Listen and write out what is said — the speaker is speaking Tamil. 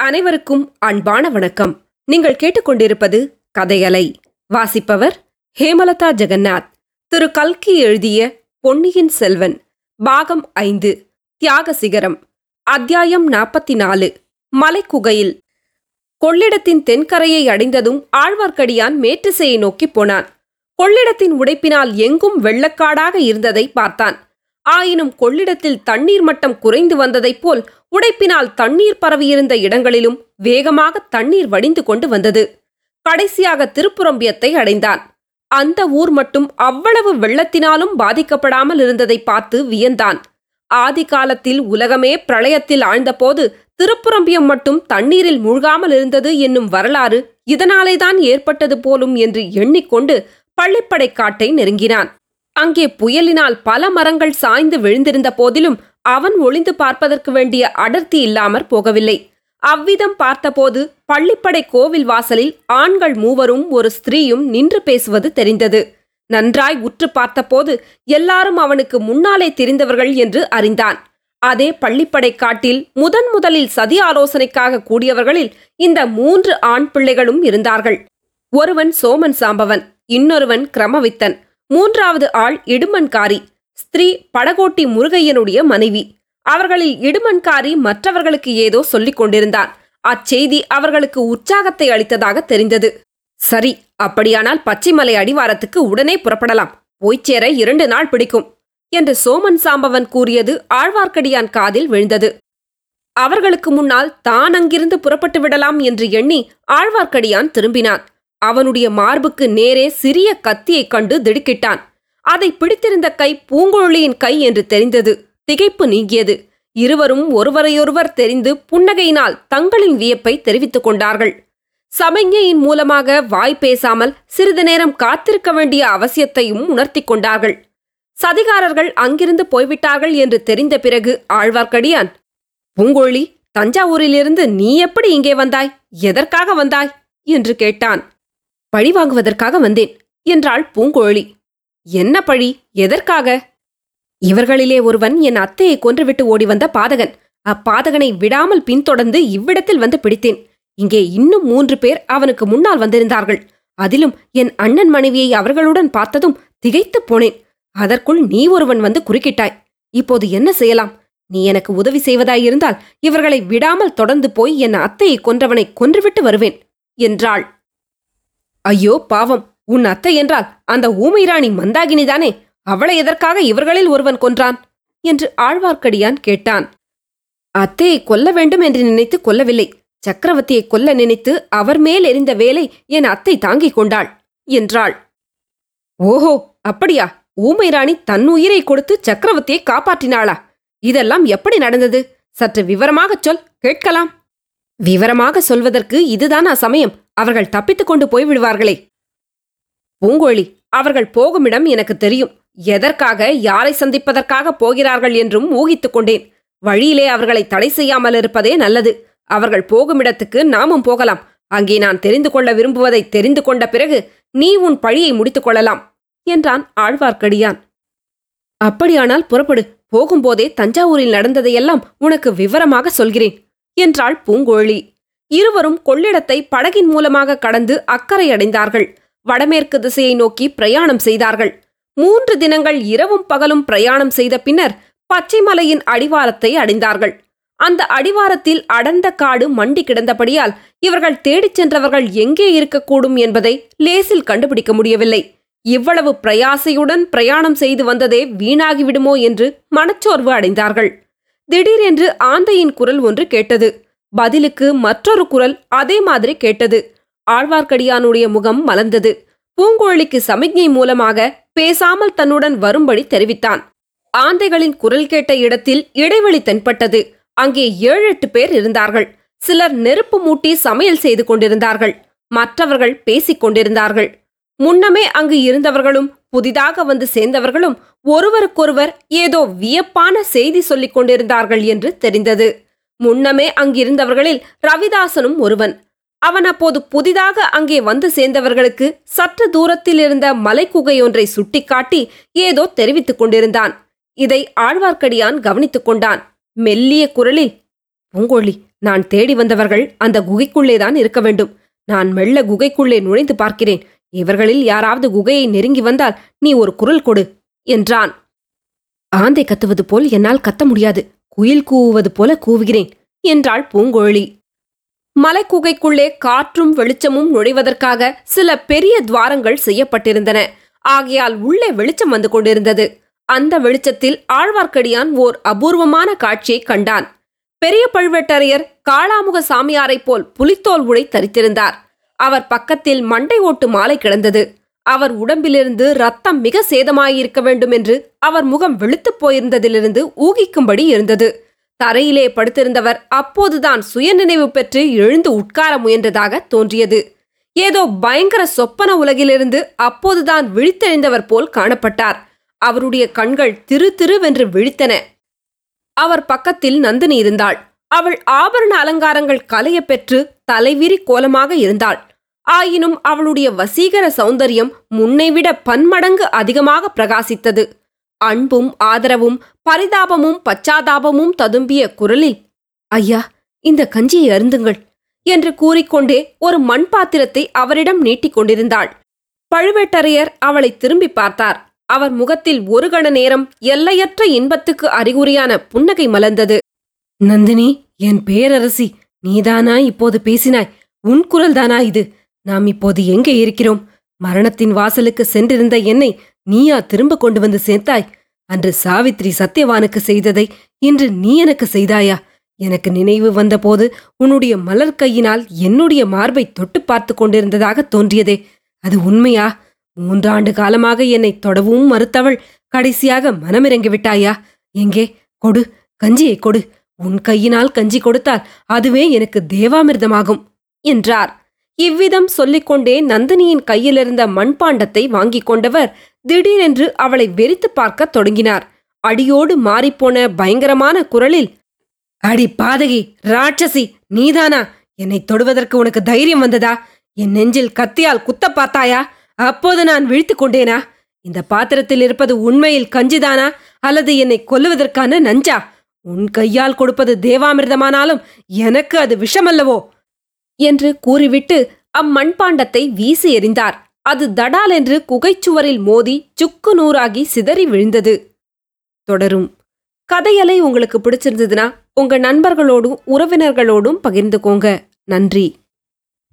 அனைவருக்கும் அன்பான வணக்கம். நீங்கள் கேட்டுக்கொண்டிருப்பது கதையலை. வாசிப்பவர் ஹேமலதா ஜெகநாத். திரு கல்கி எழுதிய பொன்னியின் செல்வன் பாகம் ஐந்து தியாக சிகரம் அத்தியாயம் நாற்பத்தி நாலு மலைக்குகையில். கொள்ளிடத்தின் தென்கரையை அடைந்ததும் ஆழ்வார்க்கடியான் மேற்றிசையை நோக்கிப் போனான். கொள்ளிடத்தின் உடைப்பினால் எங்கும் வெள்ளக்காடாக இருந்ததை பார்த்தான். ஆயினும் கொள்ளிடத்தில் தண்ணீர் மட்டம் குறைந்து வந்ததைப் போல் உடைப்பினால் தண்ணீர் பரவியிருந்த இடங்களிலும் வேகமாக தண்ணீர் வடிந்து கொண்டு வந்தது. கடைசியாக திருப்புரம்பியத்தை அடைந்தான். அந்த ஊர் மட்டும் அவ்வளவு வெள்ளத்தினாலும் பாதிக்கப்படாமல் இருந்ததை பார்த்து வியந்தான். ஆதி காலத்தில் உலகமே பிரளயத்தில் ஆழ்ந்தபோது திருப்புரம்பியம் மட்டும் தண்ணீரில் மூழ்காமல் இருந்தது என்னும் வரலாறு இதனாலேதான் ஏற்பட்டது போலும் என்று எண்ணிக்கொண்டு பள்ளிப்படை காட்டை நெருங்கினான். அங்கே புயலினால் பல மரங்கள் சாய்ந்து விழுந்திருந்த போதிலும் அவன் ஒளிந்து பார்ப்பதற்கு வேண்டிய அடர்த்தி இல்லாமற் போகவில்லை. அவ்விதம் பார்த்தபோது பள்ளிப்படை கோவில் வாசலில் ஆண்கள் மூவரும் ஒரு ஸ்திரீயும் நின்று பேசுவது தெரிந்தது. நன்றாய் உற்று பார்த்தபோது எல்லாரும் அவனுக்கு முன்னாலே தெரிந்தவர்கள் என்று அறிந்தான். அதே பள்ளிப்படை காட்டில் முதன் முதலில் சதி ஆலோசனைக்காக கூடியவர்களில் இந்த மூன்று ஆண் பிள்ளைகளும் இருந்தார்கள். ஒருவன் சோமன் சாம்பவன் இன்னொருவன் கிரமவித்தன். மூன்றாவது ஆள் இடுமன்காரி ஸ்திரீ படகோட்டி முருகையனுடைய மனைவி. அவர்களில் இடுமன்காரி மற்றவர்களுக்கு ஏதோ சொல்லிக் கொண்டிருந்தான் அச்செய்தி அவர்களுக்கு உற்சாகத்தை அளித்ததாக தெரிந்தது. சரி அப்படியானால் பச்சைமலை அடிவாரத்துக்கு உடனே புறப்படலாம். போய்ச்சேர இரண்டு நாள் பிடிக்கும் என்று சோமன் சாம்பவன் கூறியது ஆழ்வார்க்கடியான் காதில் விழுந்தது. அவர்களுக்கு முன்னால் தான் அங்கிருந்து புறப்பட்டு விடலாம் என்று எண்ணி ஆழ்வார்க்கடியான் திரும்பினான் அவனுடைய மார்புக்கு நேரே சிறிய கத்தியைக் கண்டு திடுக்கிட்டான். அதை பிடித்திருந்த கை பூங்குழலியின் கை என்று தெரிந்தது. திகைப்பு நீங்கியது. இருவரும் ஒருவரையொருவர் தெரிந்து புன்னகையினால் தங்களின் வியப்பை தெரிவித்துக் கொண்டார்கள். சமஞ்ஞையின் மூலமாக வாய் பேசாமல் சிறிது நேரம் காத்திருக்க வேண்டிய அவசியத்தையும் உணர்த்திக் கொண்டார்கள். சதிகாரர்கள் அங்கிருந்து போய்விட்டார்கள் என்று தெரிந்த பிறகு ஆழ்வார்க்கடியான் பூங்கோழி தஞ்சாவூரிலிருந்து நீ எப்படி இங்கே வந்தாய்? எதற்காக வந்தாய்? என்று கேட்டான். பழி வாங்குவதற்காக வந்தேன் என்றாள் பூங்கோழி. என்ன பழி? எதற்காக? இவர்களிலே ஒருவன் என் அத்தையை கொன்றுவிட்டு ஓடி வந்த பாதகன். அப்பாதகனை விடாமல் பின்தொடர்ந்து இவ்விடத்தில் வந்து பிடித்தேன். இங்கே இன்னும் மூன்று பேர் அவனுக்கு முன்னால் வந்திருந்தார்கள். அதிலும் என் அண்ணன் மனைவியை அவர்களுடன் பார்த்ததும் திகைத்துப் போனேன். அதற்குள் நீ ஒருவன் வந்து குறுக்கிட்டாய். இப்போது என்ன செய்யலாம்? நீ எனக்கு உதவி செய்வதாயிருந்தால் இவர்களை விடாமல் தொடர்ந்து போய் என் அத்தையை கொன்றவனை கொன்றுவிட்டு வருவேன் என்றாள் ஐயோ பாவம். உன் அத்தை என்றால் அந்த ஊமை ராணி மந்தாகினிதானே. அவளை எதற்காக இவர்களில் ஒருவன் கொன்றான்? என்று ஆழ்வார்க்கடியான் கேட்டான். அத்தையை கொல்ல வேண்டும் என்று நினைத்து கொல்லவில்லை சக்கரவர்த்தியை கொல்ல நினைத்து அவர் மேல் எறிந்த வேலை என் அத்தை தாங்கிக் கொண்டாள் என்றாள். ஓஹோ அப்படியா? ஊமை ராணி தன் உயிரை கொடுத்து சக்கரவர்த்தியை காப்பாற்றினாளா? இதெல்லாம் எப்படி நடந்தது? சற்று விவரமாகச் சொல் கேட்கலாம். விவரமாக சொல்வதற்கு இதுதானா சமயம்? அவர்கள் தப்பித்துக் கொண்டு போய்விடுவார்களே. பூங்கோழி அவர்கள் போகுமிடம் எனக்கு தெரியும். எதற்காக யாரை சந்திப்பதற்காக போகிறார்கள் என்றும் ஊகித்துக் கொண்டேன். வழியிலே அவர்களை தடை செய்யாமல் இருப்பதே நல்லது. அவர்கள் போகுமிடத்துக்கு நாமும் போகலாம். அங்கே நான் தெரிந்து கொள்ள விரும்புவதை தெரிந்து கொண்ட பிறகு நீ உன் பழியை முடித்துக் கொள்ளலாம் என்றான் ஆழ்வார்க்கடியான். அப்படியானால் புறப்படு. போகும்போதே தஞ்சாவூரில் நடந்ததையெல்லாம் உனக்கு விவரமாக சொல்கிறேன் என்றாள் பூங்கோழி. இருவரும் கொள்ளிடத்தை படகின் மூலமாக கடந்து அக்கறை அடைந்தார்கள் வடமேற்கு திசையை நோக்கி பிரயாணம் செய்தார்கள். மூன்று தினங்கள் இரவும் பகலும் பிரயாணம் செய்த பின்னர் பச்சைமலையின் அடிவாரத்தை அடைந்தார்கள். அந்த அடிவாரத்தில் அடர்ந்த காடு மண்டி கிடந்தபடியால் இவர்கள் தேடிச் சென்றவர்கள் எங்கே இருக்கக்கூடும் என்பதை லேசில் கண்டுபிடிக்க முடியவில்லை. இவ்வளவு பிரயாசையுடன் பிரயாணம் செய்து வந்ததே வீணாகிவிடுமோ என்று மனச்சோர்வு அடைந்தார்கள். திடீரென்று ஆந்தையின் குரல் ஒன்று கேட்டது. பதிலுக்கு மற்றொரு குரல் அதே மாதிரி கேட்டது. ஆழ்வார்க்கடியானுடைய முகம் மலர்ந்தது. பூங்கோழிக்கு சமிக்ஞை மூலமாக பேசாமல் தன்னுடன் வரும்படி தெரிவித்தான். ஆந்தைகளின் குரல் கேட்ட இடத்தில் இடைவெளி தென்பட்டது. அங்கே ஏழு எட்டு பேர் இருந்தார்கள். சிலர் நெருப்பு மூட்டி சமையல் செய்து கொண்டிருந்தார்கள். மற்றவர்கள் பேசிக் கொண்டிருந்தார்கள். முன்னமே அங்கு இருந்தவர்களும் புதிதாக வந்து சேர்ந்தவர்களும் ஒருவருக்கொருவர் ஏதோ வியப்பான செய்தி சொல்லிக் கொண்டிருந்தார்கள் என்று தெரிந்தது. முன்னமே அங்கிருந்தவர்களில் ரவிதாசனும் ஒருவன். அவன் அப்போது புதிதாக அங்கே வந்து சேர்ந்தவர்களுக்கு சற்று தூரத்தில் இருந்த மலைக்குகையொன்றை சுட்டிக்காட்டி ஏதோ தெரிவித்துக் கொண்டிருந்தான். இதை ஆழ்வார்க்கடியான் கவனித்துக் கொண்டான். மெல்லிய குரலில் பூங்கோழி நான் தேடி வந்தவர்கள் அந்த குகைக்குள்ளே தான் இருக்க வேண்டும். நான் மெல்ல குகைக்குள்ளே நுழைந்து பார்க்கிறேன். இவர்களில் யாராவது குகையை நெருங்கி வந்தால் நீ ஒரு குரல் கொடு என்றான். ஆந்தை கத்துவது போல் என்னால் கத்த முடியாது. குயில் கூவுவது போல கூவுகிறேன் என்றாள் பூங்கோழி மலைக்குகைக்குள்ளே காற்றும் வெளிச்சமும் நுழைவதற்காக சில பெரிய துவாரங்கள் செய்யப்பட்டிருந்தன. ஆகையால் உள்ளே வெளிச்சம் வந்து கொண்டிருந்தது. அந்த வெளிச்சத்தில் ஆழ்வார்க்கடியான் ஓர் அபூர்வமான காட்சியை கண்டான். பெரிய பழுவேட்டரையர் காளாமுக சாமியாரைப் போல் புலித்தோல் உடை தரித்திருந்தார். அவர் பக்கத்தில் மண்டை ஓட்டு மாலை கிடந்தது. அவர் உடம்பிலிருந்து ரத்தம் மிக சேதமாயிருக்க வேண்டும் என்று அவர் முகம் வெளுத்துப் போயிருந்ததிலிருந்து ஊகிக்கும்படி இருந்தது. தரையிலே படுத்திருந்தவர் அப்போதுதான் சுயநினைவு பெற்று எழுந்து உட்கார முயன்றதாக தோன்றியது. ஏதோ பயங்கர சொப்பன உலகிலிருந்து அப்போதுதான் விழித்தெழுந்தவர் போல் காணப்பட்டார். அவருடைய கண்கள் திரு திருவென்று விழித்தன. அவர் பக்கத்தில் நந்தினி இருந்தாள். அவள் ஆபரண அலங்காரங்கள் கலைய பெற்று தலைவிரி கோலமாக இருந்தாள். ஆயினும் அவளுடைய வசீகர சௌந்தரியம் முன்னைவிட பன்மடங்கு அதிகமாக பிரகாசித்தது. அன்பும் ஆதரவும் பரிதாபமும் பச்சாதாபமும் ததும்பிய குரலில் ஐயா இந்த கஞ்சியை அருந்துங்கள் என்று கூறிக்கொண்டே ஒரு மண் பாத்திரத்தை அவரிடம் நீட்டிக் கொண்டிருந்தாள். பழுவேட்டரையர் அவளை திரும்பி பார்த்தார். அவர் முகத்தில் ஒரு கண நேரம் எல்லையற்ற இன்பத்துக்கு அறிகுறியான புன்னகை மலர்ந்தது. நந்தினி என் பேரரசி நீதானா இப்போது பேசினாய்? உன் குரல்தானா இது? நாம் இப்போது எங்கே இருக்கிறோம்? மரணத்தின் வாசலுக்கு சென்றிருந்த என்னை நீயா திரும்ப கொண்டு வந்து சேர்த்தாய்? அன்று சாவித்ரி சத்யவானுக்கு செய்ததை இன்று நீ எனக்கு செய்தாயா? எனக்கு நினைவு வந்தபோது உன்னுடைய மலர் கையினால் என்னுடைய மார்பை தொட்டு பார்த்து கொண்டிருந்ததாக தோன்றியதே. அது உண்மையா? மூன்றாண்டு காலமாக என்னை தொடவும் மறுத்தவள் கடைசியாக மனமிறங்கி விட்டாயா? எங்கே? கொடு கஞ்சியை கொடு. உன் கையினால் கஞ்சி கொடுத்தால் அதுவே எனக்கு தேவாமிர்தமாகும் என்றார். இவ்விதம் சொல்லிக்கொண்டே நந்தினியின் கையிலிருந்த மண்பாண்டத்தை வாங்கிக் கொண்டவர் திடீரென்று அவளை வெறித்துப் பார்க்கத் தொடங்கினார். அடியோடு மாறிப்போன பயங்கரமான குரலில் அடி பாதகி ராட்சசி நீதானா? என்னை தொடுவதற்கு உனக்கு தைரியம் வந்ததா? என் நெஞ்சில் கத்தியால் குத்த பார்த்தாயா? அப்போது நான் விழித்துக் கொண்டேனா? இந்த பாத்திரத்தில் இருப்பது உண்மையில் கஞ்சிதானா? அல்லது என்னை கொல்லுவதற்கான நஞ்சா? உன் கையால் கொடுப்பது தேவாமிர்தமானாலும் எனக்கு அது விஷமல்லவோ? என்று கூறிவிட்டு அம்மண்பாண்டத்தை வீசி எறிந்தார். அது தடால் என்று குகைச்சுவரில் மோதி சுக்கு நூறாகி சிதறி விழுந்தது. தொடரும். கதையலை உங்களுக்கு பிடிச்சிருந்ததுன்னா உங்க நண்பர்களோடும் உறவினர்களோடும் பகிர்ந்துக்கோங்க. நன்றி.